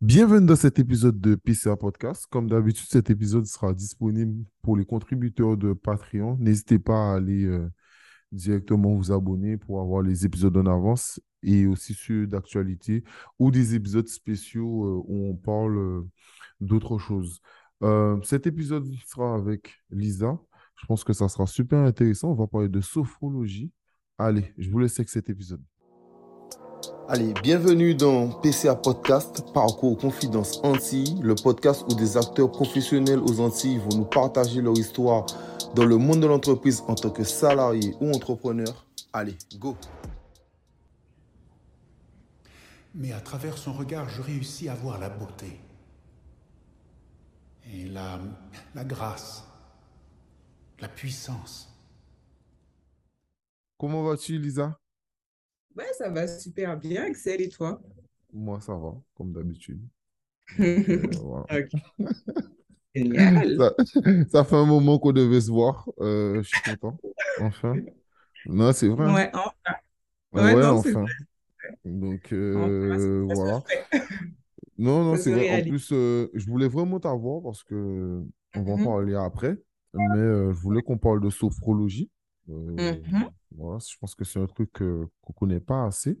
Bienvenue dans cet épisode de PCA Podcast. Comme d'habitude, cet épisode sera disponible pour les contributeurs de Patreon. N'hésitez pas à aller euh, directement vous abonner pour avoir les épisodes en avance et aussi ceux d'actualité ou des épisodes spéciaux euh, où on parle euh, d'autres choses. cet épisode sera avec Lisa. Je pense que ça sera super intéressant. On va parler de sophrologie. Allez, je vous laisse avec cet épisode. Allez, bienvenue dans PCA Podcast, Parcours Confidence Antilles, le podcast où des acteurs professionnels aux Antilles vont nous partager leur histoire dans le monde de l'entreprise en tant que salarié ou entrepreneur. Allez, go Mais à travers son regard, je réussis à voir la beauté et la, la grâce, la puissance. Comment vas-tu, Lisa? Ouais, ça va super bien, Excel, et toi? Moi, ça va, comme d'habitude. Euh, génial. Ça, ça fait un moment qu'on devait se voir. Euh, je suis content. Enfin. Non, c'est vrai. hein. Ouais, enfin. Ouais, Ouais, non, c'est enfin. Donc, euh, voilà. Non, non, c'est vrai. En plus, euh, je voulais vraiment t'avoir parce que on va en Mhm, parler après. Mais je voulais qu'on parle de sophrologie. Euh, mhm. voilà, je pense que c'est un truc euh, qu'on connaît pas assez.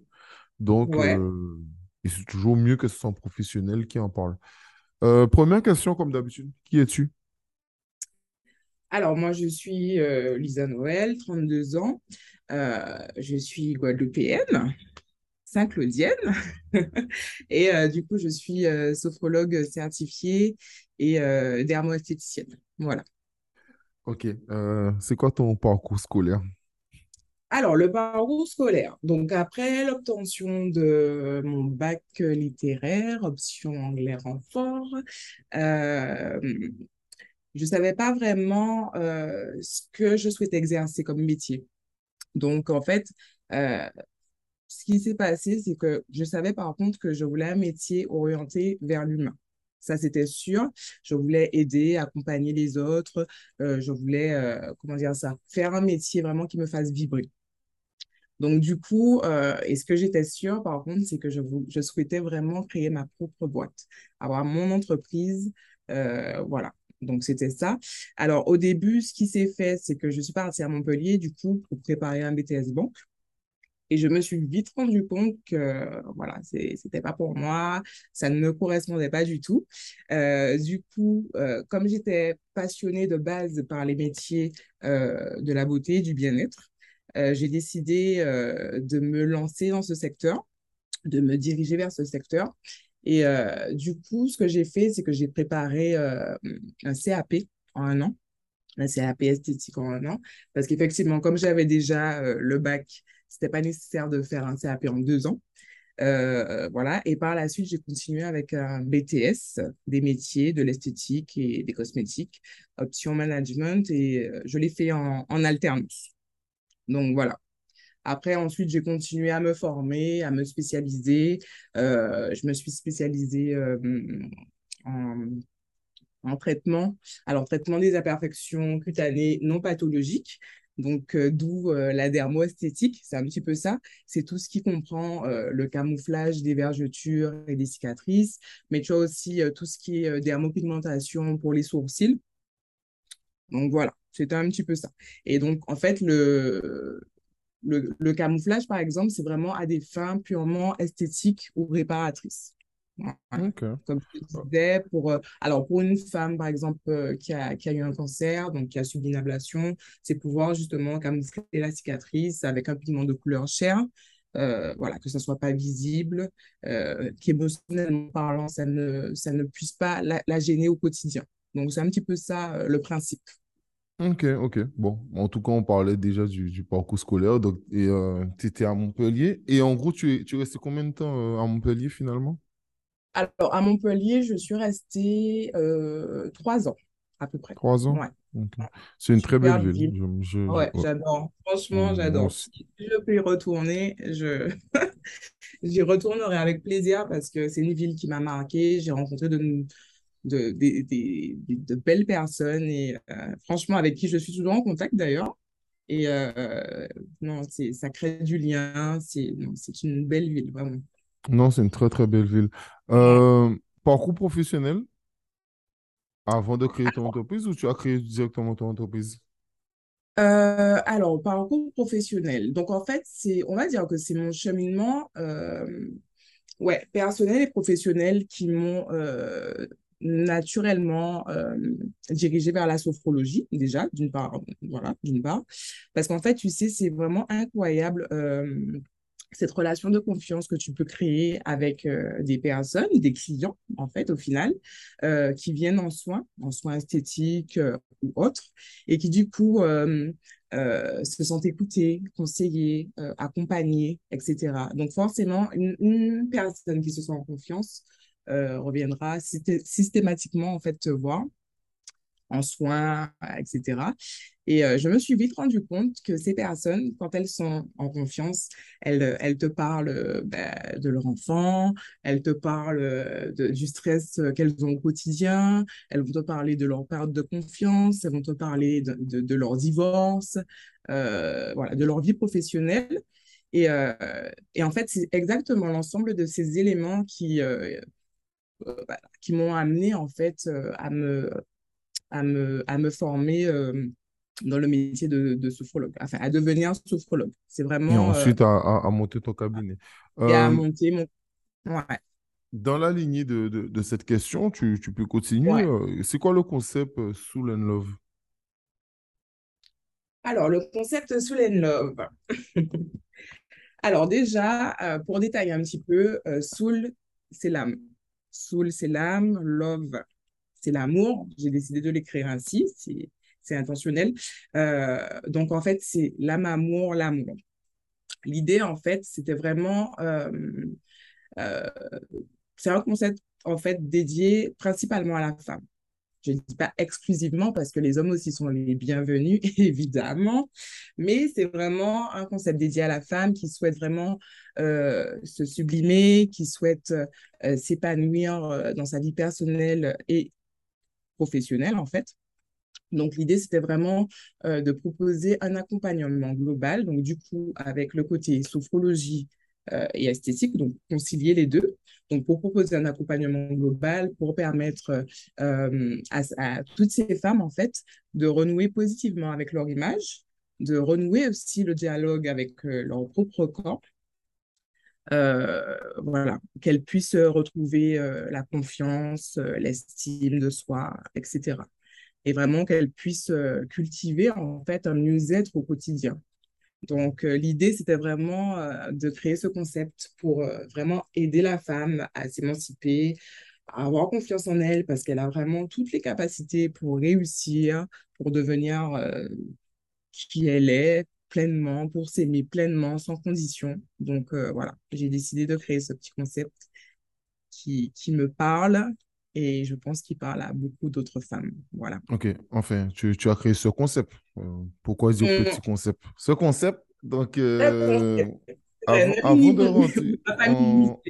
Donc, Ouais. euh, et c'est toujours mieux que ce soit un professionnel qui en parle. Première question, comme d'habitude. Qui es-tu? Alors, moi, je suis euh, Lisa Noël, 32 ans. Euh, je suis guadeloupéenne, Saint-Claudienne. Et euh, du coup, je suis sophrologue certifiée et dermoesthéticienne. Voilà. Ok. Euh, c'est quoi ton parcours scolaire? Alors, le parcours scolaire. Donc, après l'obtention de mon bac littéraire, option anglais renfort, euh, je ne savais pas vraiment euh, ce que je souhaitais exercer comme métier. Donc, en fait, ce qui s'est passé, c'est que je savais par contre que je voulais un métier orienté vers l'humain. Ça, c'était sûr. Je voulais aider, accompagner les autres. Euh, je voulais, euh, comment dire ça, faire un métier vraiment qui me fasse vibrer. Donc, du coup, euh, et ce que j'étais sûre, par contre, c'est que je, je souhaitais vraiment créer ma propre boîte, avoir mon entreprise. voilà. Donc, c'était ça. Alors, au début, ce qui s'est fait, c'est que je suis partie à Montpellier, du coup, pour préparer un BTS Banque. Et je me suis vite rendu compte que, voilà, c'était pas pour moi, ça ne me correspondait pas du tout. Euh, du coup, euh, comme j'étais passionnée de base par les métiers euh, de la beauté, du bien-être, j'ai décidé de me lancer dans ce secteur, de me diriger vers ce secteur. Et du coup, ce que j'ai fait, c'est que j'ai préparé un CAP en un an, un CAP esthétique en un an, parce qu'effectivement, comme j'avais déjà le bac, c'était pas nécessaire de faire un CAP en deux ans. Euh, voilà. Et par la suite, j'ai continué avec un BTS des métiers, de l'esthétique et des cosmétiques, option management, et euh, je l'ai fait en, en alternance. Donc voilà. Après, ensuite, j'ai continué à me former, à me spécialiser. Euh, je me suis spécialisée en, en traitement. Alors, traitement des imperfections cutanées non pathologiques. Donc, euh, d'où euh, la dermoesthétique, c'est un petit peu ça. C'est tout ce qui comprend euh, le camouflage des vergetures et des cicatrices, mais tu as aussi euh, tout ce qui est dermopigmentation pour les sourcils. Donc, voilà, c'était un petit peu ça. Et donc, en fait, le, le camouflage, par exemple, c'est vraiment à des fins purement esthétiques ou réparatrices. Ok. Comme je te disais, pour, euh, alors pour une femme, par exemple, euh, qui a, qui a eu un cancer, donc qui a subi une ablation, c'est pouvoir justement camoufler la cicatrice avec un pigment de couleur chair, euh, voilà, que ça soit pas visible, qu'émotionnellement parlant, ça ne, ça ne puisse pas la, la gêner au quotidien. Donc, c'est un petit peu ça, le principe. Ok, ok. Bon, en tout cas, on parlait déjà du, du parcours scolaire. Donc, tu étais à Montpellier. Et en gros, tu es, tu es resté combien de temps à Montpellier finalement? Alors, à Montpellier, je suis restée euh, trois ans, à peu près. Trois ans? Ouais. C'est une très belle ville. ville. Je, je- je- Ouais, j'adore. Franchement, j'adore. Si je peux y retourner, je j'y retournerai avec plaisir parce que c'est une ville qui m'a marquée. J'ai rencontré de, de, des- de belles personnes et euh, franchement, avec qui je suis toujours en contact d'ailleurs. Et euh, non, c'est, ça crée du lien. C'est, non, c'est une belle ville, vraiment. Non, c'est une très très belle ville. Euh, parcours professionnel? Avant de créer ton entreprise ou tu as créé directement ton entreprise? Euh, alors, parcours professionnel. Donc, en fait, c'est, on va dire que c'est mon cheminement, euh, ouais, personnel et professionnel qui m'ont euh, naturellement dirigé vers la sophrologie, déjà, d'une part, voilà, d'une part. Parce qu'en fait, tu sais, c'est vraiment incroyable. Cette relation de confiance que tu peux créer avec euh, des personnes, des clients, en fait, au final, euh, qui viennent en soins, en soins esthétiques euh, ou autres, et qui, du coup, se sentent écoutés, conseillés, accompagnés, etc. Donc, forcément, une, une personne qui se sent en confiance reviendra systé- systématiquement, en fait, te voir en soins, etc. Et euh, je me suis vite rendu compte que ces personnes, quand elles sont en confiance, elles, euh, elles te parlent euh, ben, de leur enfant, elles te parlent euh, de- du stress euh, qu'elles ont au quotidien, elles vont te parler de leur perte de confiance, elles vont te parler de, de, leur divorce, euh, voilà, de leur vie professionnelle. Et, euh, et en fait, c'est exactement l'ensemble de ces éléments qui, euh, euh, voilà, qui m'ont amené en fait euh, à me à me, à me former euh, dans le métier de, de sophrologue, enfin à devenir sophrologue. C'est Et vraiment euh, ensuite à, à- à monter ton cabinet. et à Euh, monter mon. Ouais, dans la lignée de, de- de cette question, tu, tu peux continuer. ouais. C'est quoi le concept Soul and Love? Alors, le concept Soul and Love. Alors, déjà, euh, pour détailler un petit peu, euh, Soul, c'est l'âme. Soul, c'est l'âme. Love, c'est l'amour. J'ai décidé de l'écrire ainsi. C'est, intentionnel. Euh, donc, en fait, c'est l'âme amour, l'amour. L'idée, en fait, c'était vraiment euh, euh, c'est un concept en fait dédié principalement à la femme. Je ne dis pas exclusivement parce que les hommes aussi sont les bienvenus, évidemment, mais c'est vraiment un concept dédié à la femme qui souhaite vraiment se sublimer, qui souhaite s'épanouir dans sa vie personnelle et professionnelle, en fait. Donc, l'idée, c'était vraiment euh, de proposer un accompagnement global, donc du coup, avec le côté sophrologie euh, et esthétique, donc concilier les deux. Donc, pour proposer un accompagnement global, pour permettre euh, à, à toutes ces femmes, en fait, de renouer positivement avec leur image, de renouer aussi le dialogue avec leur propre corps, voilà, qu'elles puissent retrouver euh, la confiance, euh, l'estime de soi, etc et vraiment qu'elle puisse euh, cultiver en fait un mieux-être au quotidien. Donc euh, l'idée, c'était vraiment euh, de créer ce concept pour euh, vraiment aider la femme à s'émanciper, à avoir confiance en elle parce qu'elle a vraiment toutes les capacités pour réussir, pour devenir euh, qui elle est pleinement, pour s'aimer pleinement, sans condition. Donc euh, voilà, j'ai décidé de créer ce petit concept qui, qui me parle et je pense qu'il parle à beaucoup d'autres femmes. Voilà. Ok, enfin, tu, tu as créé ce concept. Euh, pourquoi dire petit Hum, concept? Ce concept, donc, euh, avant, de rentrer en...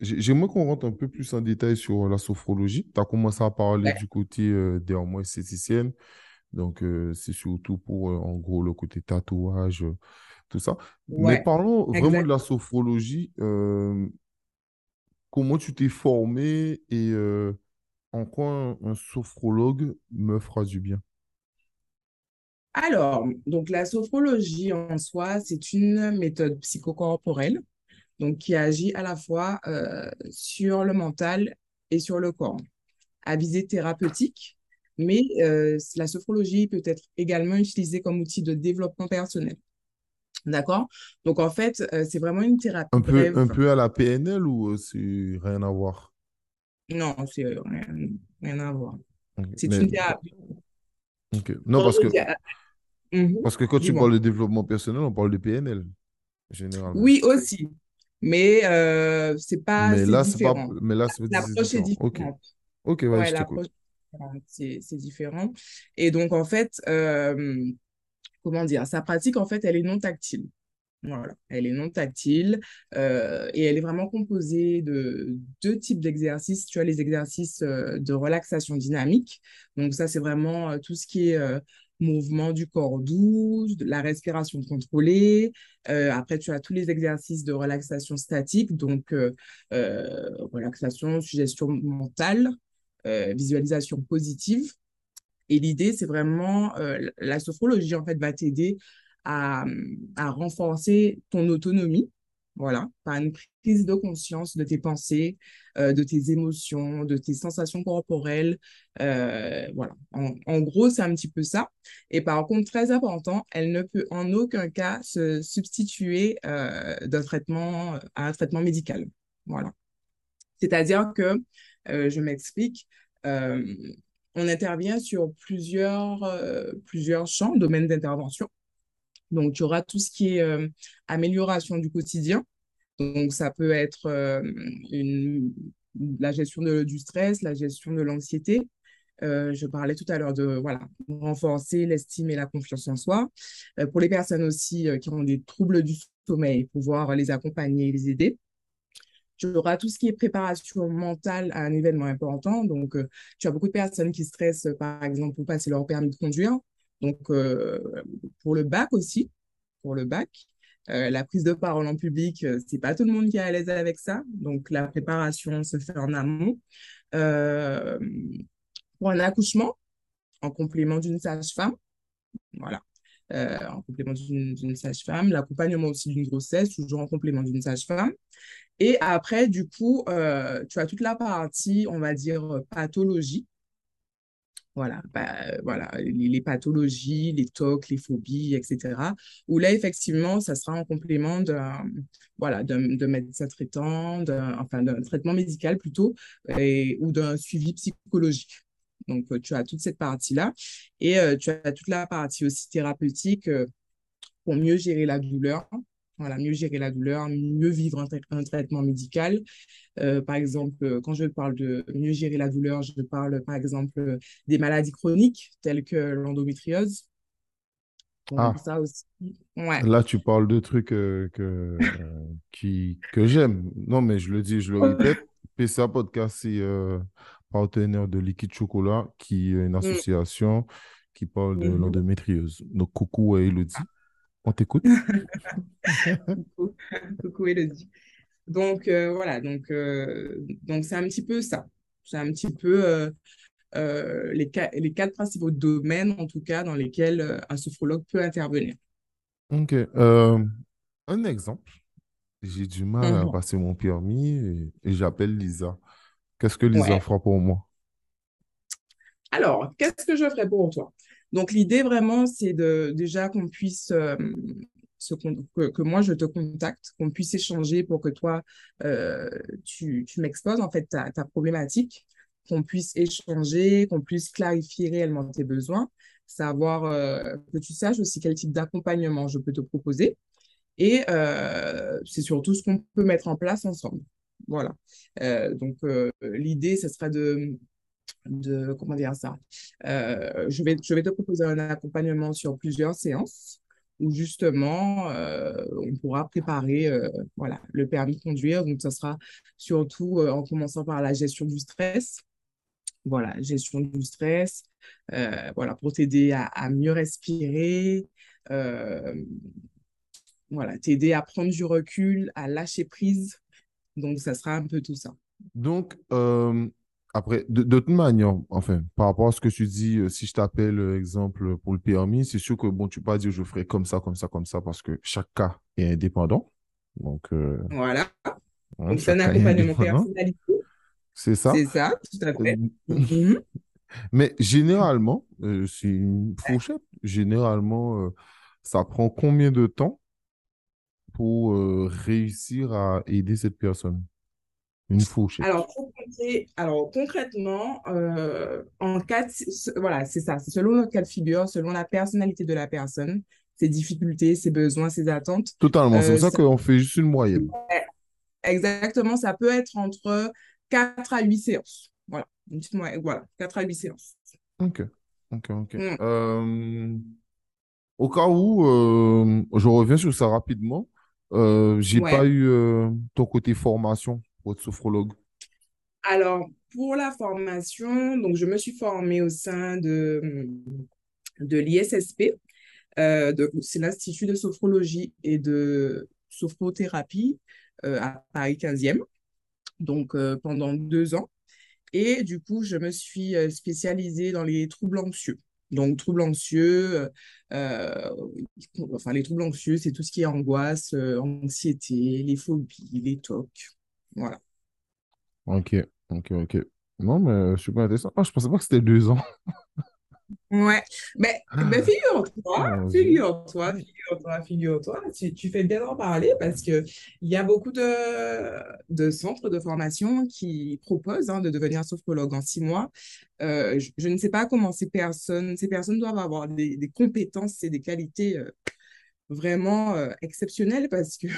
J'aimerais qu'on rentre un peu plus en détail sur la sophrologie. Tu as commencé à parler Ouais, du côté euh, des hormones esthéticiennes. Donc, euh, c'est surtout pour, euh, en gros, le côté tatouage, euh, tout ça. Mais parlons vraiment de la sophrologie. comment tu t'es formé et en quoi un, un sophrologue me fera du bien? Alors, donc la sophrologie en soi, c'est une méthode psychocorporelle donc qui agit à la fois sur le mental et sur le corps, à visée thérapeutique, mais euh, la sophrologie peut être également utilisée comme outil de développement personnel. D'accord? Donc en fait, euh, c'est vraiment une thérapie Un peu, un peu à la PNL ou euh, c'est rien à voir? Non, c'est rien, rien à voir. C'est Mais, une thérapie. Non, parce que, mhm, parce que quand tu parles de développement personnel, on parle de PNL, généralement. Oui, aussi, mais euh, c'est pas, Mais là, c'est pas, mais là, c'est c'est L'approche est. Ok. différente. Ok, ouais, Ouais, je c'est différent. Et donc, en fait, euh, comment dire, sa pratique, en fait, elle est non tactile. Voilà, elle est non tactile euh, et elle est vraiment composée de deux types d'exercices. Tu as les exercices euh, de relaxation dynamique. Donc ça, c'est vraiment tout ce qui est mouvement du corps doux, la respiration contrôlée. Après, tu as tous les exercices de relaxation statique, donc relaxation, suggestion mentale, visualisation positive. Et l'idée, c'est vraiment, la sophrologie, en fait, va t'aider à, à renforcer ton autonomie voilà, par une prise de conscience de tes pensées, euh, de tes émotions, de tes sensations corporelles. Euh, voilà, en, gros, c'est un petit peu ça. Et par contre, très important, elle ne peut en aucun cas se substituer euh, d'un traitement, à un traitement médical. Voilà. C'est-à-dire que, je m'explique, on intervient sur plusieurs, plusieurs champs, domaines d'intervention. Donc, tu auras tout ce qui est euh, amélioration du quotidien. Donc, ça peut être euh, la gestion de, du stress, la gestion de l'anxiété. Euh, je parlais tout à l'heure de voilà, renforcer l'estime et la confiance en soi. pour les personnes aussi qui ont des troubles du sommeil, pouvoir les accompagner et les aider. Tu auras tout ce qui est préparation mentale à un événement important. Donc, tu as beaucoup de personnes qui stressent, par exemple, pour passer leur permis de conduire. Donc, euh, pour le bac aussi, pour le bac, euh, la prise de parole en public, euh, c'est pas tout le monde qui est à l'aise avec ça. Donc, la préparation se fait en amont. pour un accouchement, en complément d'une sage-femme, voilà. en complément d'une sage-femme, l'accompagnement aussi d'une grossesse, toujours en complément d'une sage-femme. Et après, du coup, tu as toute la partie, on va dire, pathologie, voilà, bah, voilà les, pathologies, les tocs, les phobies, etc. Où là, effectivement, ça sera en complément d'un voilà, de médecin traitant, enfin d'un traitement médical plutôt, et, ou d'un suivi psychologique. Donc, euh, tu as toute cette partie-là. Et euh, tu as toute la partie aussi thérapeutique euh, pour mieux gérer la douleur, voilà, mieux gérer la douleur, mieux vivre un, traitement médical. Euh, par exemple, euh, quand je parle de mieux gérer la douleur, je parle par exemple des maladies chroniques telles que l'endométriose. Ah. Ça aussi. Là, tu parles de trucs euh, que, qui, que j'aime. Non, mais je le dis, je le répète. PSA Podcast, c'est partenaire de Liquide Chocolat, qui est une mm. association qui parle de mm-hmm. l'endométriose. Donc, coucou à Elodie. On t'écoute. coucou, coucou Elodie. Donc euh, voilà, donc euh, donc c'est un petit peu ça. C'est un petit peu euh, les, les quatre principaux domaines, en tout cas, dans lesquels un sophrologue peut intervenir. Ok. un exemple. J'ai du mal à mhm. passer mon permis et, j'appelle Lisa. Qu'est-ce que Lisa fera pour moi? Alors, qu'est-ce que je ferai pour toi? Donc, l'idée vraiment, c'est de déjà qu'on puisse, euh, que, moi, je te contacte, qu'on puisse échanger pour que toi, euh, tu, tu m'exposes en fait ta, ta problématique, qu'on puisse échanger, qu'on puisse clarifier réellement tes besoins, savoir euh, que tu saches aussi quel type d'accompagnement je peux te proposer. Et c'est surtout ce qu'on peut mettre en place ensemble. Voilà. donc, l'idée, ce sera de de comment dire ça euh, je vais je vais te proposer un accompagnement sur plusieurs séances où justement euh, on pourra préparer euh, voilà le permis de conduire. Donc ça sera surtout en commençant par la gestion du stress. Voilà gestion du stress voilà pour t'aider à, à, mieux respirer voilà t'aider à prendre du recul à lâcher prise. Donc ça sera un peu tout ça. Donc après, de, toute manière, enfin, par rapport à ce que tu dis, euh, si je t'appelle, euh, exemple, pour le permis, c'est sûr que, bon, tu peux pas dire je ferai comme ça, comme ça, comme ça, parce que chaque cas est indépendant. Donc, euh, voilà. Hein, c'est un accompagnement personnalisé. C'est ça. C'est ça, tout à fait. Mhm. Mais généralement, c'est une fourchette. Généralement, ça prend combien de temps pour réussir à aider cette personne? Une fourchette. Alors, alors concrètement, euh, en cas voilà, c'est ça. C'est selon notre cas de figure, selon la personnalité de la personne, ses difficultés, ses besoins, ses attentes. Totalement. c'est pour euh, ça, qu'on fait juste une moyenne. Exactement. Ça peut être entre 4 à 8 séances. Voilà. Une petite moyenne. Voilà. 4 à 8 séances. OK. OK, OK. Mm. Euh, au cas où, je reviens sur ça rapidement. j'ai pas eu ton côté formation votre sophrologue Alors, pour la formation, donc je me suis formée au sein de, de l'ISSP. c'est l'Institut de sophrologie et de sophrothérapie à Paris 15e. Donc, pendant deux ans. Et du coup, je me suis spécialisée dans les troubles anxieux. Donc, troubles anxieux, euh, enfin, les troubles anxieux, c'est tout ce qui est angoisse, euh, anxiété, les phobies, les tocs. Voilà. Ok, ok, ok. Non, mais super intéressant. Ah, je pensais pas que c'était deux ans. Ouais, mais, mais figure-toi, figure-toi, figure-toi, figure-toi, tu, tu, fais bien en parler parce qu'il y a beaucoup de, de centres de formation qui proposent hein, de devenir sophrologue en six mois. Euh, je, ne sais pas comment ces personnes, ces personnes doivent avoir des, des compétences et des qualités euh, vraiment euh, exceptionnelles parce que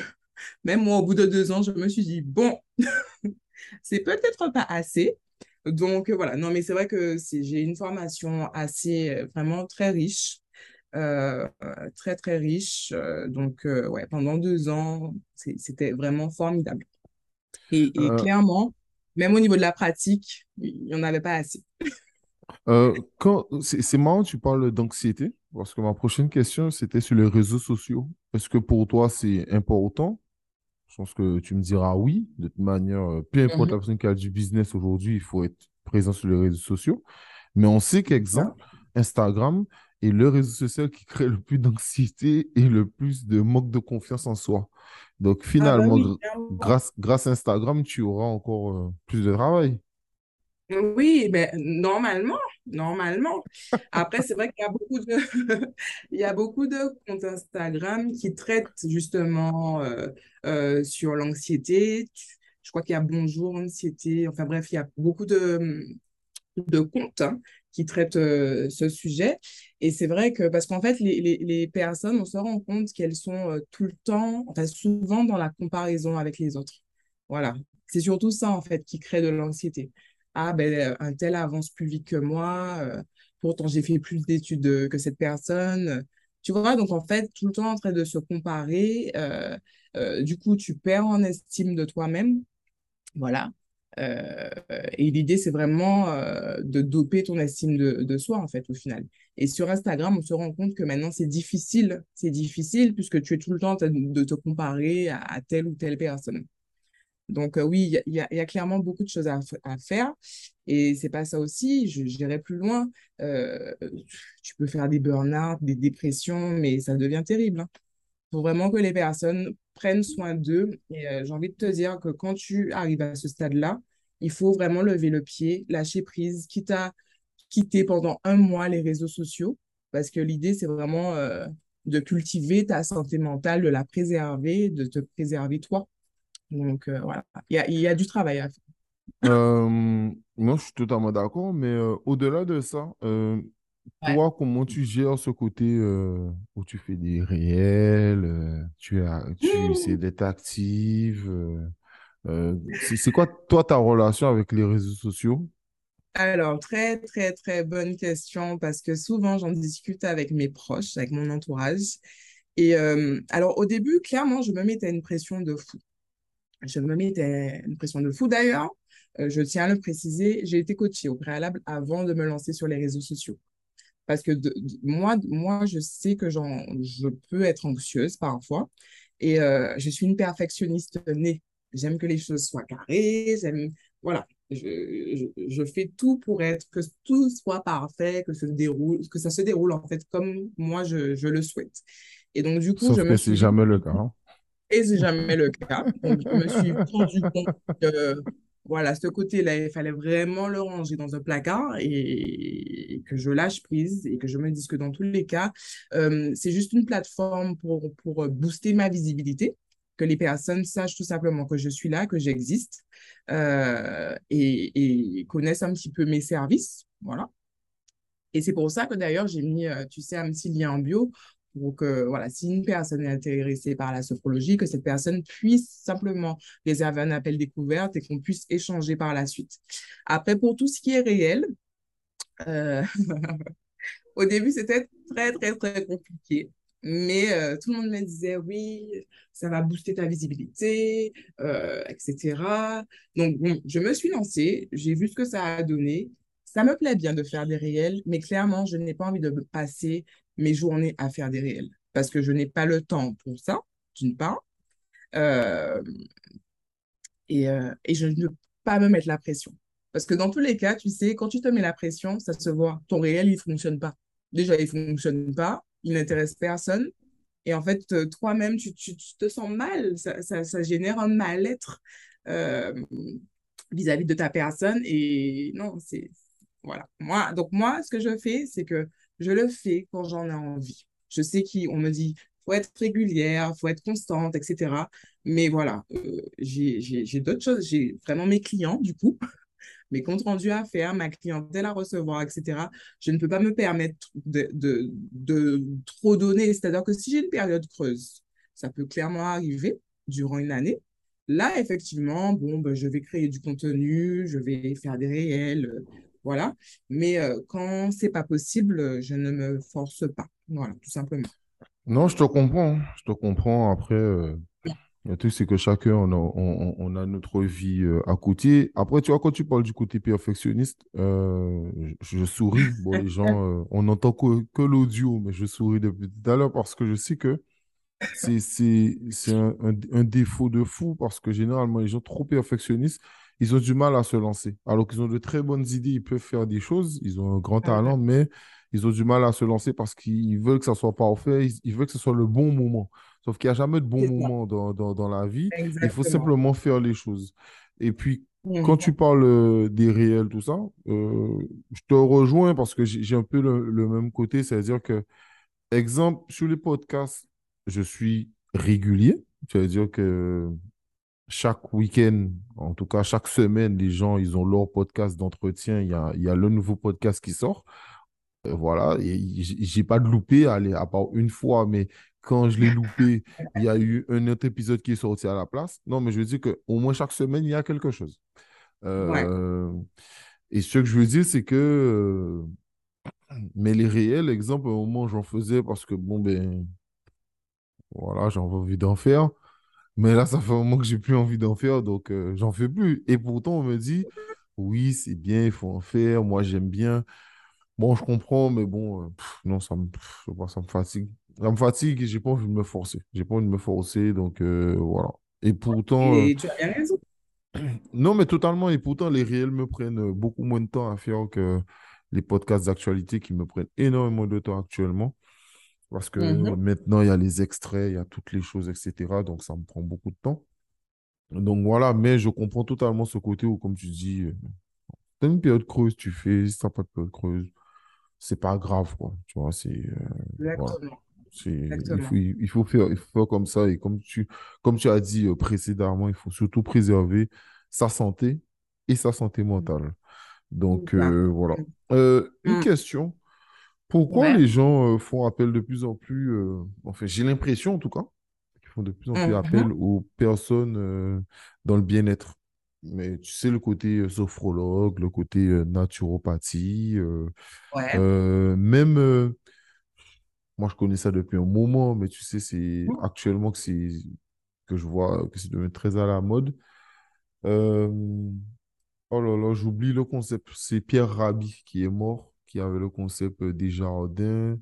même moi, au bout de deux ans, je me suis dit, bon, c'est peut-être pas assez. Donc euh, voilà, non, mais c'est vrai que j'ai une formation assez, euh, vraiment très riche, euh, très, très riche. donc, ouais, pendant deux ans, c'était vraiment formidable. Et, clairement, même au niveau de la pratique, il n'y en avait pas assez. Quand c'est marrant, tu parles d'anxiété, parce que ma prochaine question, c'était sur les réseaux sociaux. Est-ce que pour toi, c'est important? Je pense que tu me diras oui. De toute manière, euh, peu importe la mhm. personne qui a du business aujourd'hui, il faut être présent sur les réseaux sociaux. Mais on sait qu'exemple, Instagram est le réseau social qui crée le plus d'anxiété et le plus de manque de confiance en soi. Donc ah bah finalement, grâce, grâce à Instagram, tu auras encore euh, plus de travail. Oui, mais normalement, normalement. Après, c'est vrai qu'il y a beaucoup de, il y a beaucoup de comptes Instagram qui traitent justement euh, euh, sur l'anxiété. Je crois qu'il y a Bonjour Anxiété. Enfin bref, il y a beaucoup de, de comptes hein, qui traitent euh, ce sujet. Et c'est vrai que, parce qu'en fait, les, les, les, personnes, on se rend compte qu'elles sont tout le temps, enfin souvent dans la comparaison avec les autres. Voilà. C'est surtout ça, en fait, qui crée de l'anxiété ah ben euh, un tel avance plus vite que moi, euh, pourtant j'ai fait plus d'études euh, que cette personne. Tu vois, donc en fait, tout le temps en train de se comparer, du coup, tu perds en estime de toi-même. Voilà. et l'idée, c'est vraiment de doper ton estime de, de, soi, en fait, au final. Et sur Instagram, on se rend compte que maintenant, c'est difficile. C'est difficile puisque tu es tout le temps en train de te comparer à telle ou telle personne. Donc euh, oui, il y, a clairement beaucoup de choses à, faire. Et c'est pas ça aussi, je j'irai plus loin. Euh, tu peux faire des burn-out, des dépressions, mais ça devient terrible. Il hein. faut vraiment que les personnes prennent soin d'eux. Et euh, j'ai envie de te dire que quand tu arrives à ce stade-là, il faut vraiment lever le pied, lâcher prise, quitte à quitter pendant un mois les réseaux sociaux, parce que l'idée, c'est vraiment de cultiver ta santé mentale, de la préserver, de te préserver toi. Donc euh, voilà, il y a, y a, du travail à faire. Euh, moi, je suis totalement d'accord, mais euh, au-delà de ça, toi, comment tu gères ce côté où tu fais des réels, tu, as, tu essaies d'être active C'est quoi, toi, ta relation avec les réseaux sociaux? Alors, très, très, très bonne question parce que souvent, j'en discute avec mes proches, avec mon entourage. Et alors, au début, clairement, je me mettais une pression de fou. Je me mettais une pression de fou d'ailleurs. Euh, je tiens à le préciser, j'ai été coachée au préalable avant de me lancer sur les réseaux sociaux. Parce que moi, moi, je sais que je peux être anxieuse parfois. Et euh, je suis une perfectionniste née. J'aime que les choses soient carrées. J'aime, voilà, je, je, fais tout pour être, que tout soit parfait, que, se déroule, que ça se déroule en fait comme moi je, je le souhaite. Et donc, du coup, Sauf je me que c'est jamais le cas. Hein. Et c'est jamais le cas. Donc, je me suis rendu compte que, voilà, ce côté-là, il fallait vraiment le ranger dans un placard et, que je lâche prise et que je me dise que dans tous les cas, euh, c'est juste une plateforme pour, pour booster ma visibilité, que les personnes sachent tout simplement que je suis là, que j'existe euh, et, et connaissent un petit peu mes services. Voilà. Et c'est pour ça que d'ailleurs, j'ai mis, euh, tu sais, un petit lien en bio pour que, voilà, si une personne est intéressée par la sophrologie, que cette personne puisse simplement réserver un appel découverte et qu'on puisse échanger par la suite. Après, pour tout ce qui est réel, euh, au début, c'était très, très, très compliqué. Mais euh, tout le monde me disait, oui, ça va booster ta visibilité, euh, etc. Donc, je me suis lancée, j'ai vu ce que ça a donné. ça me plaît bien de faire des réels, mais clairement, je n'ai pas envie de passer mes journées à faire des réels parce que je n'ai pas le temps pour ça, d'une part. Euh, et, euh, et je ne peux pas me mettre la pression. Parce que dans tous les cas, tu sais, quand tu te mets la pression, ça se voit. Ton réel, il ne fonctionne pas. Déjà, il ne fonctionne pas, il n'intéresse personne. Et en fait, euh, toi-même, tu, tu, te sens mal. Ça, ça, ça génère un mal-être vis-à-vis de ta personne. Et non, c'est. Voilà. Moi, donc, moi, ce que je fais, c'est que je le fais quand j'en ai envie. Je sais qu'on me dit, faut être régulière, faut être constante, etc. Mais voilà, euh, j'ai d'autres choses. J'ai vraiment mes clients, du coup, mes comptes rendus à faire, ma clientèle à recevoir, etc. Je ne peux pas me permettre de, trop donner. C'est-à-dire que si j'ai une période creuse, ça peut clairement arriver durant une année. Là, effectivement, bon, ben, je vais créer du contenu, je vais faire des réels, voilà. Mais euh, quand c'est pas possible, je ne me force pas. Voilà, tout simplement. Non, je te comprends. Hein. Je te comprends. Après, euh, le truc, c'est que chacun, on a, on, a notre vie euh, à côté. Après, tu vois, quand tu parles du côté perfectionniste, euh, je, souris. Bon, les gens, on n'entend que, que l'audio, mais je souris depuis tout à l'heure parce que je sais que c'est un, un, défaut de fou parce que généralement, les gens trop perfectionnistes, ils ont du mal à se lancer. Alors qu'ils ont de très bonnes idées, ils peuvent faire des choses, ils ont un grand talent, mais ils ont du mal à se lancer parce qu'ils veulent que ça soit parfait, ils, veulent que ce soit le bon moment. Sauf qu'il n'y a jamais de bon moment dans, dans, dans, la vie. Il faut simplement faire les choses. Et puis, quand tu parles euh, des réels, tout ça, euh, je te rejoins parce que j'ai un peu le, le même côté. C'est-à-dire que, exemple, sur les podcasts, je suis régulier. C'est-à-dire que chaque week-end, en tout cas chaque semaine, les gens, ils ont leur podcast d'entretien. Il y a, il y a le nouveau podcast qui sort. Euh, voilà, j'ai pas de loupé, allez, à part une fois, mais quand je l'ai loupé, il y a eu un autre épisode qui est sorti à la place. Non, mais je veux dire qu'au moins chaque semaine, il y a quelque chose. Euh, et ce que je veux dire, c'est que. Euh, mais les réels, exemple, au moment j'en faisais parce que, bon, ben. Voilà, j'en envie d'en faire. Mais là, ça fait un moment que j'ai plus envie d'en faire, donc j'en fais plus. Et pourtant, on me dit, oui, c'est bien, il faut en faire. Moi, j'aime bien. Bon, je comprends, mais bon, euh, non, ça me, ça me fatigue. Ça me fatigue et j'ai pas envie de me forcer. J'ai pas envie de me forcer, donc euh, voilà. Et pourtant. Et euh, tu as bien raison. Non, mais totalement. Et pourtant, les réels me prennent beaucoup moins de temps à faire que les podcasts d'actualité qui me prennent énormément de temps actuellement. Parce que mm-hmm. maintenant, il y a les extraits, il y a toutes les choses, etc. Donc, ça me prend beaucoup de temps. Donc, voilà. Mais je comprends totalement ce côté où, comme tu dis, tu as une période creuse, tu fais. Si tu n'as pas de période creuse, c'est pas grave, quoi. Tu vois, c'est. Euh, il, faut, faire, il faut faire comme ça. Et comme tu, comme tu as dit euh, précédemment, il faut surtout préserver sa santé et sa santé mentale. Donc, euh, voilà. Une mm. question. Pourquoi les gens font appel de plus en plus, enfin, j'ai l'impression en tout cas, qu'ils font de plus en plus mm-hmm. appel aux personnes dans le bien-être. Mais tu sais, le côté euh, sophrologue, le côté euh, naturopathie, euh, même, moi je connais ça depuis un moment, mais tu sais, c'est mmh. actuellement que, c'est, que je vois que c'est devenu très à la mode. oh là là, j'oublie le concept. C'est Pierre Rabhi qui est mort, qui avait le concept des jardins.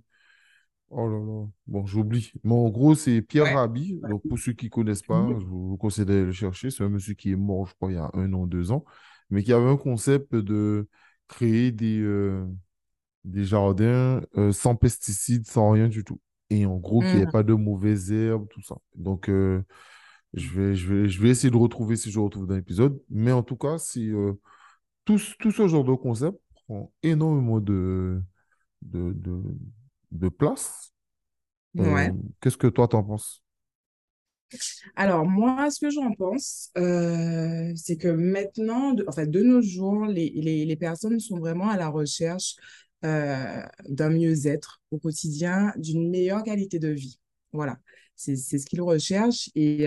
Oh là là, bon, j'oublie. Mais en gros, c'est Pierre Rabhi. Donc, pour ceux qui ne connaissent pas, je vous conseille d'aller le chercher. C'est un monsieur qui est mort, je crois, il y a un an, deux ans, mais qui avait un concept de créer des, euh, des jardins euh, sans pesticides, sans rien du tout. Et en gros, qu'il n'y ait mmh. pas de mauvaises herbes, tout ça. Donc, euh, je, vais, je, vais, je vais essayer de retrouver si je retrouve dans l'épisode. Mais en tout cas, c'est, tout, tout ce genre de concept énormément de, de, de de place. Ouais. Euh, qu'est-ce que toi, t'en penses? Alors, moi, ce que j'en pense, euh, c'est que maintenant, de, en fait, de nos jours, les, les, les personnes sont vraiment à la recherche euh, d'un mieux-être au quotidien, d'une meilleure qualité de vie. Voilà, c'est ce qu'ils recherchent et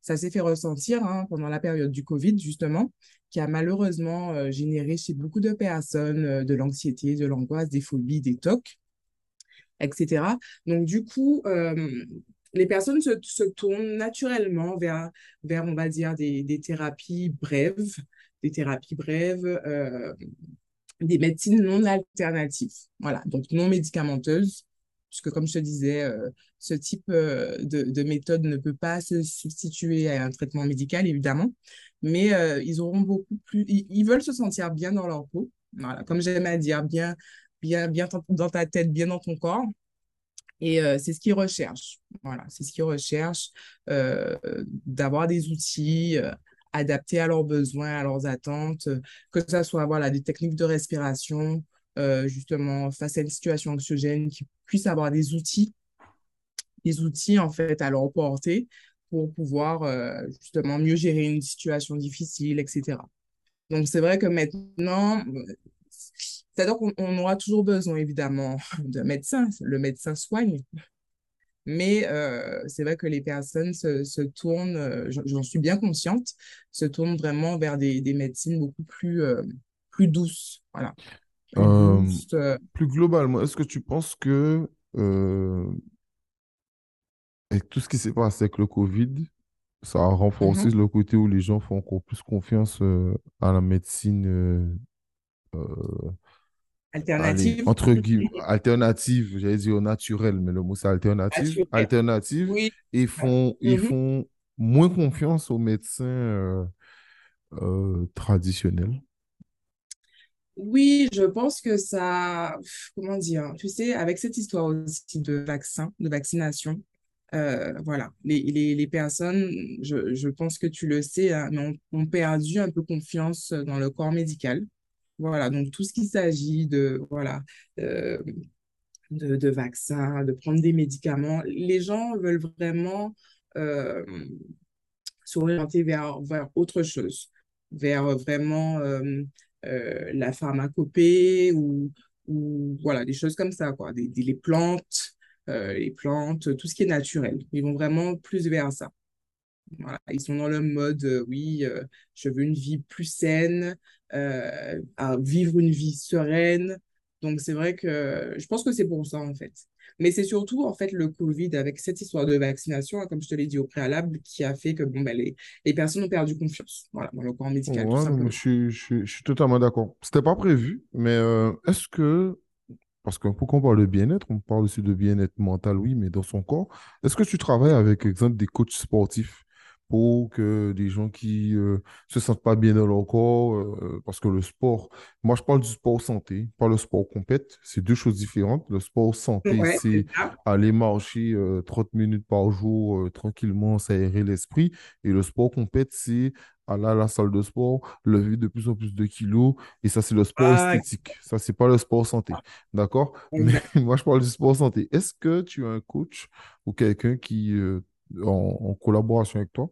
ça s'est fait ressentir hein, pendant la période du Covid, justement, qui a malheureusement généré chez beaucoup de personnes de l'anxiété, de l'angoisse, des phobies, des tocs etc. Donc, du coup, euh, les personnes se, tournent naturellement vers, vers, on va dire, des, thérapies brèves, des thérapies brèves, euh, des médecines non alternatives, voilà, donc non médicamenteuses, puisque comme je te disais, euh, ce type euh, de, méthode ne peut pas se substituer à un traitement médical, évidemment, mais euh, ils auront beaucoup plus, ils, veulent se sentir bien dans leur peau, voilà, comme j'aime à dire, bien, bien, bien dans ta tête, bien dans ton corps. Et c'est ce qu'ils recherchent. Voilà, c'est ce qu'ils recherchent, d'avoir des outils adaptés à leurs besoins, à leurs attentes, que ce soit voilà, des techniques de respiration, justement face à une situation anxiogène, qui puissent avoir des outils, des outils en fait à leur portée pour pouvoir euh, justement mieux gérer une situation difficile, etc. Donc c'est vrai que maintenant, c'est-à-dire qu'on aura toujours besoin évidemment de médecins, le médecin soigne, mais euh, c'est vrai que les personnes se, tournent, j'en suis bien consciente, se tournent vraiment vers des, des médecines beaucoup plus, plus douces. Voilà. Euh, euh, plus globalement, est-ce que tu penses que euh, avec tout ce qui s'est passé avec le Covid, ça a renforcé mm-hmm. le côté où les gens font encore plus confiance à la médecine alternative. entre guillemets, alternative, j'allais dire naturel, mais le mot c'est alternative. Alternative. Et font, ils mm-hmm. font moins confiance aux médecins traditionnels. Oui, je pense que ça, comment dire, tu sais, avec cette histoire aussi de vaccin, de vaccination, euh, voilà, les, les, les personnes, je, je, pense que tu le sais, hein, ont, perdu un peu confiance dans le corps médical. Voilà, donc tout ce qui s'agit de, voilà, euh, de, de vaccins, de prendre des médicaments, les gens veulent vraiment euh, s'orienter vers, vers autre chose, vers vraiment euh, la pharmacopée ou, ou voilà, des choses comme ça, quoi. Des, les plantes, euh, les plantes, tout ce qui est naturel. Ils vont vraiment plus vers ça. Ils sont dans le mode, euh, oui, je veux une vie plus saine, vivre une vie sereine. Donc, c'est vrai que je pense que c'est pour ça, en fait. Mais c'est surtout, en fait, le Covid, avec cette histoire de vaccination, hein, comme je te l'ai dit au préalable, qui a fait que bon, ben, les, les personnes ont perdu confiance voilà, dans le corps médical. je, suis, je, suis totalement d'accord. C'était pas prévu, mais euh, est-ce que, parce que pourquoi on parle de bien-être, on parle aussi de bien-être mental, oui, mais dans son corps, est-ce que tu travailles avec, exemple, des coachs sportifs? Que des gens qui ne euh, se sentent pas bien dans leur corps, euh, parce que le sport, moi je parle du sport santé, pas le sport compète, c'est deux choses différentes. Le sport santé, c'est aller marcher 30 euh, minutes par jour tranquillement, s'aérer l'esprit. Et le sport compète, c'est aller à la salle de sport, lever de plus en plus de kilos, et ça c'est le sport ah, esthétique. Ça, c'est pas le sport santé. D'accord? Mais moi je parle du sport santé. Est-ce que tu as un coach ou quelqu'un qui, en collaboration avec toi,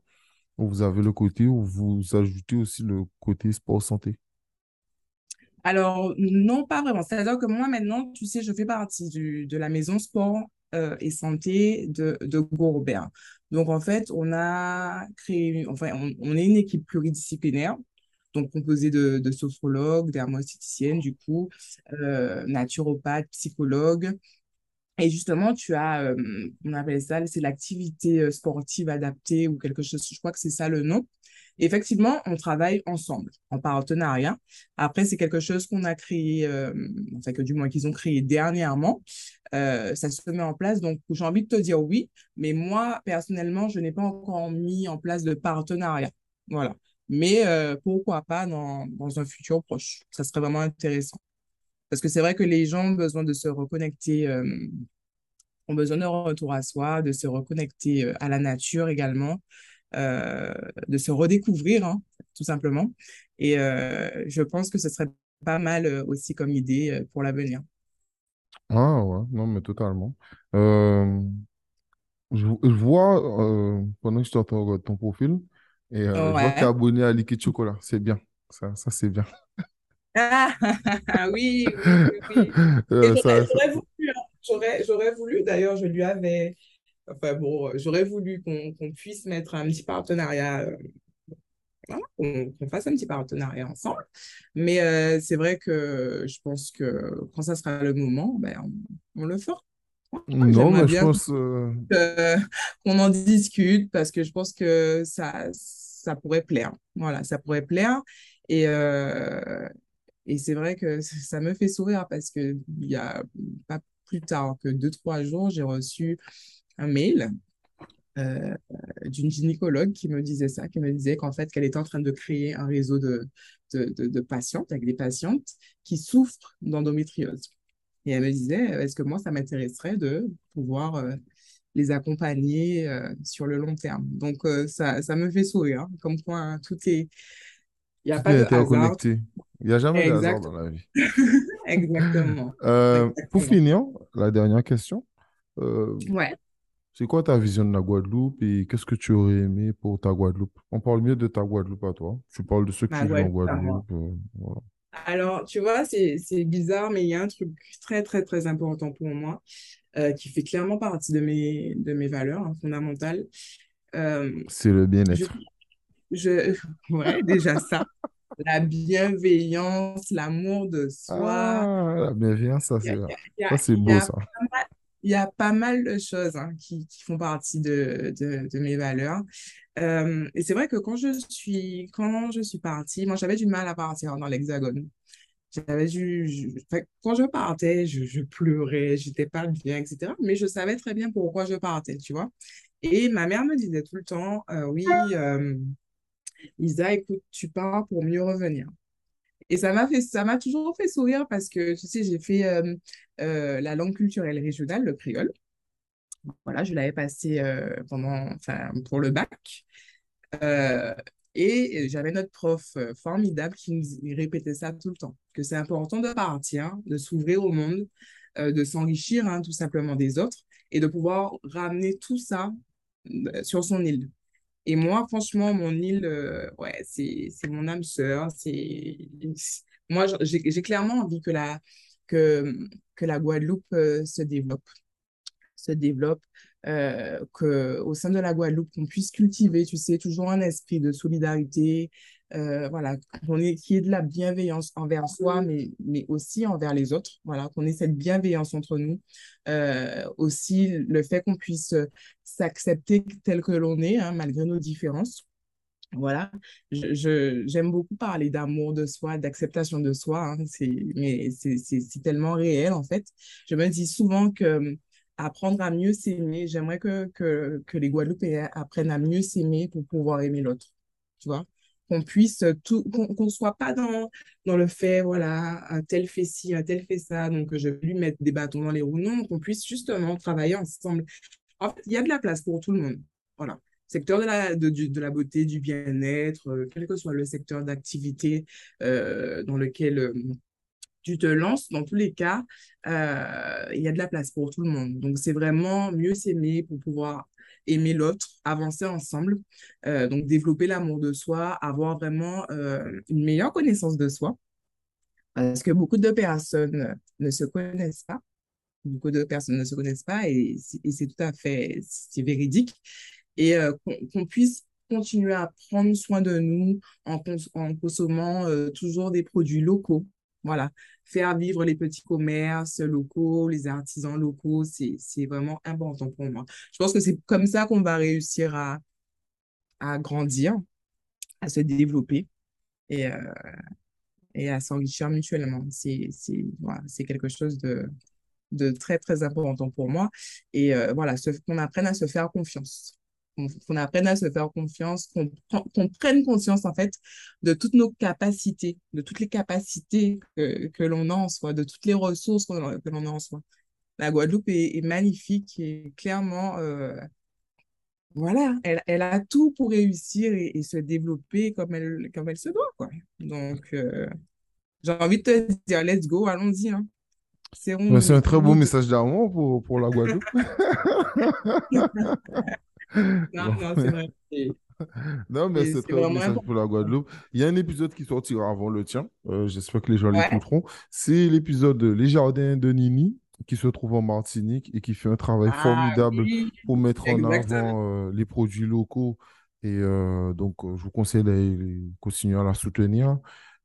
vous avez le côté où vous ajoutez aussi le côté sport santé? Alors, non, pas vraiment. C'est-à-dire que moi, maintenant, tu sais, je fais partie du, de la maison sport euh, et santé de, de Gourbert. Donc, en fait, on a créé, enfin, on, est une équipe pluridisciplinaire, donc composée de, de sophrologues, du coup, euh, naturopathes, psychologues, et justement, tu as, euh, on appelle ça, c'est l'activité euh, sportive adaptée ou quelque chose, je crois que c'est ça le nom. effectivement, on travaille ensemble, en partenariat. Après, c'est quelque chose qu'on a créé, euh, enfin que du moins qu'ils ont créé dernièrement. ça se met en place. Donc, j'ai envie de te dire oui, mais moi, personnellement, je n'ai pas encore mis en place de partenariat. Voilà. Mais pourquoi pas dans, dans un futur proche? Ça serait vraiment intéressant. Parce que c'est vrai que les gens ont besoin de se reconnecter, euh, ont besoin d'un retour à soi, de se reconnecter euh, à la nature également, euh, de se redécouvrir, hein, tout simplement. Et je pense que ce serait pas mal aussi comme idée pour l'avenir. Ah ouais, non, mais totalement. je, vois, pendant que je t'entends ton profil, et je vois que tu es abonné à Liquid Chocolat. C'est bien. Ça, ça c'est bien. Ah, oui, oui, oui. J'aurais voulu, d'ailleurs, je lui avais, enfin bon, j'aurais voulu qu'on puisse mettre un petit partenariat, euh, qu'on fasse un petit partenariat ensemble. Mais euh, c'est vrai que je pense que quand ça sera le moment, ben, on, le fera. Non, mais je pense qu'on en discute parce que je pense que ça, ça pourrait plaire. Voilà, ça pourrait plaire. Et, euh, Et c'est vrai que ça me fait sourire parce que il y a pas plus tard que deux, trois jours, j'ai reçu un mail euh, d'une gynécologue qui me disait ça, qui me disait qu'en fait, qu'elle était en train de créer un réseau de, de, de, patientes, avec des patientes qui souffrent d'endométriose. Et elle me disait, est-ce que moi, ça m'intéresserait de pouvoir euh, les accompagner euh, sur le long terme? Donc, ça, ça me fait sourire, hein. comme quoi hein, tout est... Il n'y a pas de hasard. Il n'y a jamais de hasard dans la vie. Exactement. Pour finir, la dernière question. ouais. C'est quoi ta vision de la Guadeloupe et qu'est-ce que tu aurais aimé pour ta Guadeloupe? On parle mieux de ta Guadeloupe à toi. Tu parles de ceux qui vivent en Guadeloupe. Euh, Alors, tu vois, c'est bizarre, mais il y a un truc très, très, très important pour moi euh, qui fait clairement partie de mes, de mes valeurs hein, fondamentales. Euh, c'est le bien-être. Je, ouais, déjà ça. La bienveillance, l'amour de soi. Ah, la bienveillance, ça, c'est beau, ça il y a pas mal de choses hein, qui, qui, font partie de, de, de mes valeurs. Euh, et c'est vrai que quand je suis, quand je suis partie, moi j'avais du mal à partir dans l'Hexagone. J'avais du, quand je partais, je, je pleurais, j'étais pas bien, etc. Mais je savais très bien pourquoi je partais, tu vois. Et ma mère me disait tout le temps, euh, oui, euh, Lisa, écoute, tu pars pour mieux revenir. Et ça m'a fait, ça m'a toujours fait sourire parce que, tu sais, j'ai fait euh, euh, la langue culturelle régionale, le créole. Voilà, je l'avais passé euh, pendant, enfin, pour le bac. et j'avais notre prof formidable qui nous répétait ça tout le temps, que c'est important de partir, de s'ouvrir au monde, de s'enrichir hein, tout simplement des autres et de pouvoir ramener tout ça sur son île. Et moi, franchement, mon île, euh, ouais, c'est, mon âme sœur. Moi, j'ai, j'ai clairement envie que la, que, que la Guadeloupe euh, se développe. Se développe, euh, qu'au sein de la Guadeloupe, qu'on puisse cultiver, tu sais, toujours un esprit de solidarité, euh, voilà, qu'on ait, qu'il y ait de la bienveillance envers soi, mais, mais aussi envers les autres, voilà, qu'on ait cette bienveillance entre nous. Euh, aussi, le fait qu'on puisse s'accepter tel que l'on est, hein, malgré nos différences. Voilà, je, j'aime beaucoup parler d'amour de soi, d'acceptation de soi, hein, c'est, mais c'est, c'est, c'est tellement réel en fait. Je me dis souvent que apprendre à mieux s'aimer, j'aimerais que, que, que les Guadeloupéens apprennent à mieux s'aimer pour pouvoir aimer l'autre, tu vois qu'on puisse tout, qu'on ne soit pas dans, dans le fait, voilà, tel fait ci, tel fait ça, donc je vais lui mettre des bâtons dans les roues. Non, qu'on puisse justement travailler ensemble. En fait, il y a de la place pour tout le monde. Voilà. Secteur de la, de, de la beauté, du bien-être, euh, quel que soit le secteur d'activité euh, dans lequel euh, tu te lances, dans tous les cas, il y a de la place pour tout le monde. Donc, c'est vraiment mieux s'aimer pour pouvoir aimer l'autre, avancer ensemble, euh, donc développer l'amour de soi, avoir vraiment euh, une meilleure connaissance de soi, parce que beaucoup de personnes ne se connaissent pas, beaucoup de personnes ne se connaissent pas et, c'est tout à fait, c'est véridique, et euh, qu'on puisse continuer à prendre soin de nous en, en consommant toujours des produits locaux, voilà, faire vivre les petits commerces locaux, les artisans locaux, c'est vraiment important pour moi. Je pense que c'est comme ça qu'on va réussir à, à grandir, à se développer et, euh, et à s'enrichir mutuellement. C'est voilà, quelque chose de, de très, très important pour moi. Et euh, voilà, qu'on apprenne à se faire confiance qu'on apprenne à se faire confiance, qu'on prenne conscience en fait de toutes nos capacités, de toutes les capacités que, que l'on a en soi, de toutes les ressources que l'on a en soi. La Guadeloupe est, magnifique et clairement, euh, voilà, elle, elle, a tout pour réussir et, se développer comme elle, comme elle se doit. Quoi. Donc, euh, j'ai envie de te dire, let's go, allons-y. Hein. C'est un très beau message d'amour pour, pour la Guadeloupe. Non, non, c'est vrai. Non, mais c'est très message pour la Guadeloupe. Il y a un épisode qui sortira avant le tien. Euh, j'espère que les gens l'écouteront. C'est l'épisode Les Jardins de Nini qui se trouve en Martinique et qui fait un travail ah formidable pour mettre en avant euh, les produits locaux. Et euh, donc, je vous conseille de continuer à la soutenir.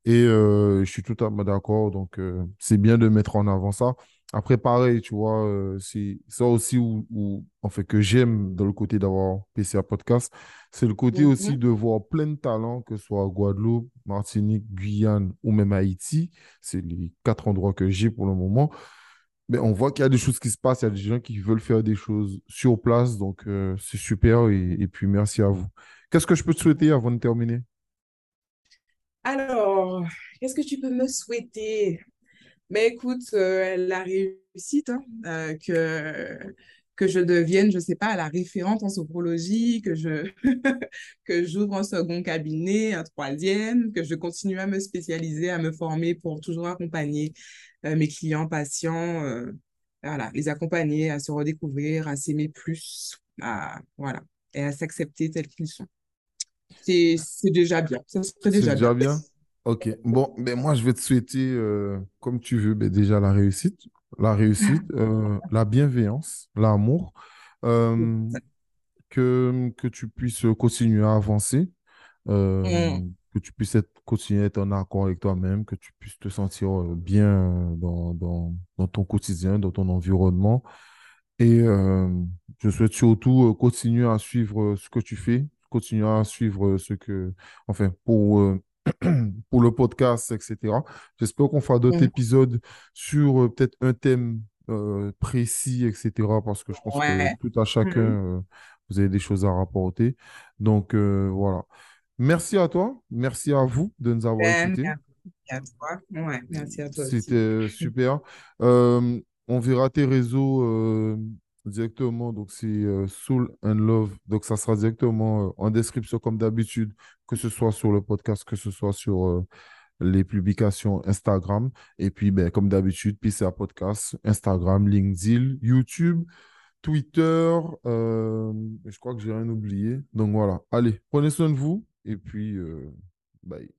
Et je suis totalement d'accord. Donc, c'est bien de mettre en avant ça. Après, pareil, tu vois, euh, c'est ça aussi où, où- en fait, que j'aime dans le côté d'avoir PCA Podcast, c'est le côté aussi de voir plein de talents, que ce soit Guadeloupe, Martinique, Guyane ou même Haïti. C'est les quatre endroits que j'ai pour le moment. Mais on voit qu'il y a des choses qui se passent, il y a des gens qui veulent faire des choses sur place, donc euh, c'est super et, et puis merci à vous. Qu'est-ce que je peux te souhaiter avant de terminer? Alors, qu'est-ce que tu peux me souhaiter? Mais écoute, euh, la réussite, hein, euh, que, que je devienne, je sais pas, la référente en sophrologie, que je que j'ouvre un second cabinet, un troisième, que je continue à me spécialiser, à me former pour toujours accompagner euh, mes clients, patients, voilà, les accompagner à se redécouvrir, à s'aimer plus, à, voilà, et à s'accepter tels qu'ils sont. C'est, c'est déjà bien, ça serait C'est déjà bien. déjà bien? Ok. Bon, ben moi, je vais te souhaiter, euh, comme tu veux, ben déjà la réussite, la réussite, euh, la bienveillance, l'amour, euh, que, que tu puisses continuer à avancer, Mm, que tu puisses être, continuer à être en accord avec toi-même, que tu puisses te sentir bien dans, dans, dans ton quotidien, dans ton environnement. Et je souhaite surtout continuer à suivre ce que tu fais, continuer à suivre ce que, enfin, pour, pour le podcast, etc. J'espère qu'on fera d'autres mm. épisodes sur euh, peut-être un thème euh, précis, etc. Parce que je pense que tout à chacun, Mm. euh, vous avez des choses à rapporter. Donc, voilà. Merci à toi, merci à vous de nous avoir Ben, écoutés. merci à toi. Ouais, merci à toi. C'était super. On verra tes réseaux directement. Donc, c'est euh, Soul and Love. Donc, ça sera directement euh, en description, comme d'habitude, que ce soit sur le podcast, que ce soit sur euh, les publications Instagram. Et puis, ben, comme d'habitude, PCA Podcast, Instagram, LinkedIn, YouTube, Twitter. je crois que j'ai rien oublié. Donc, voilà. Allez, prenez soin de vous. Et puis, bye.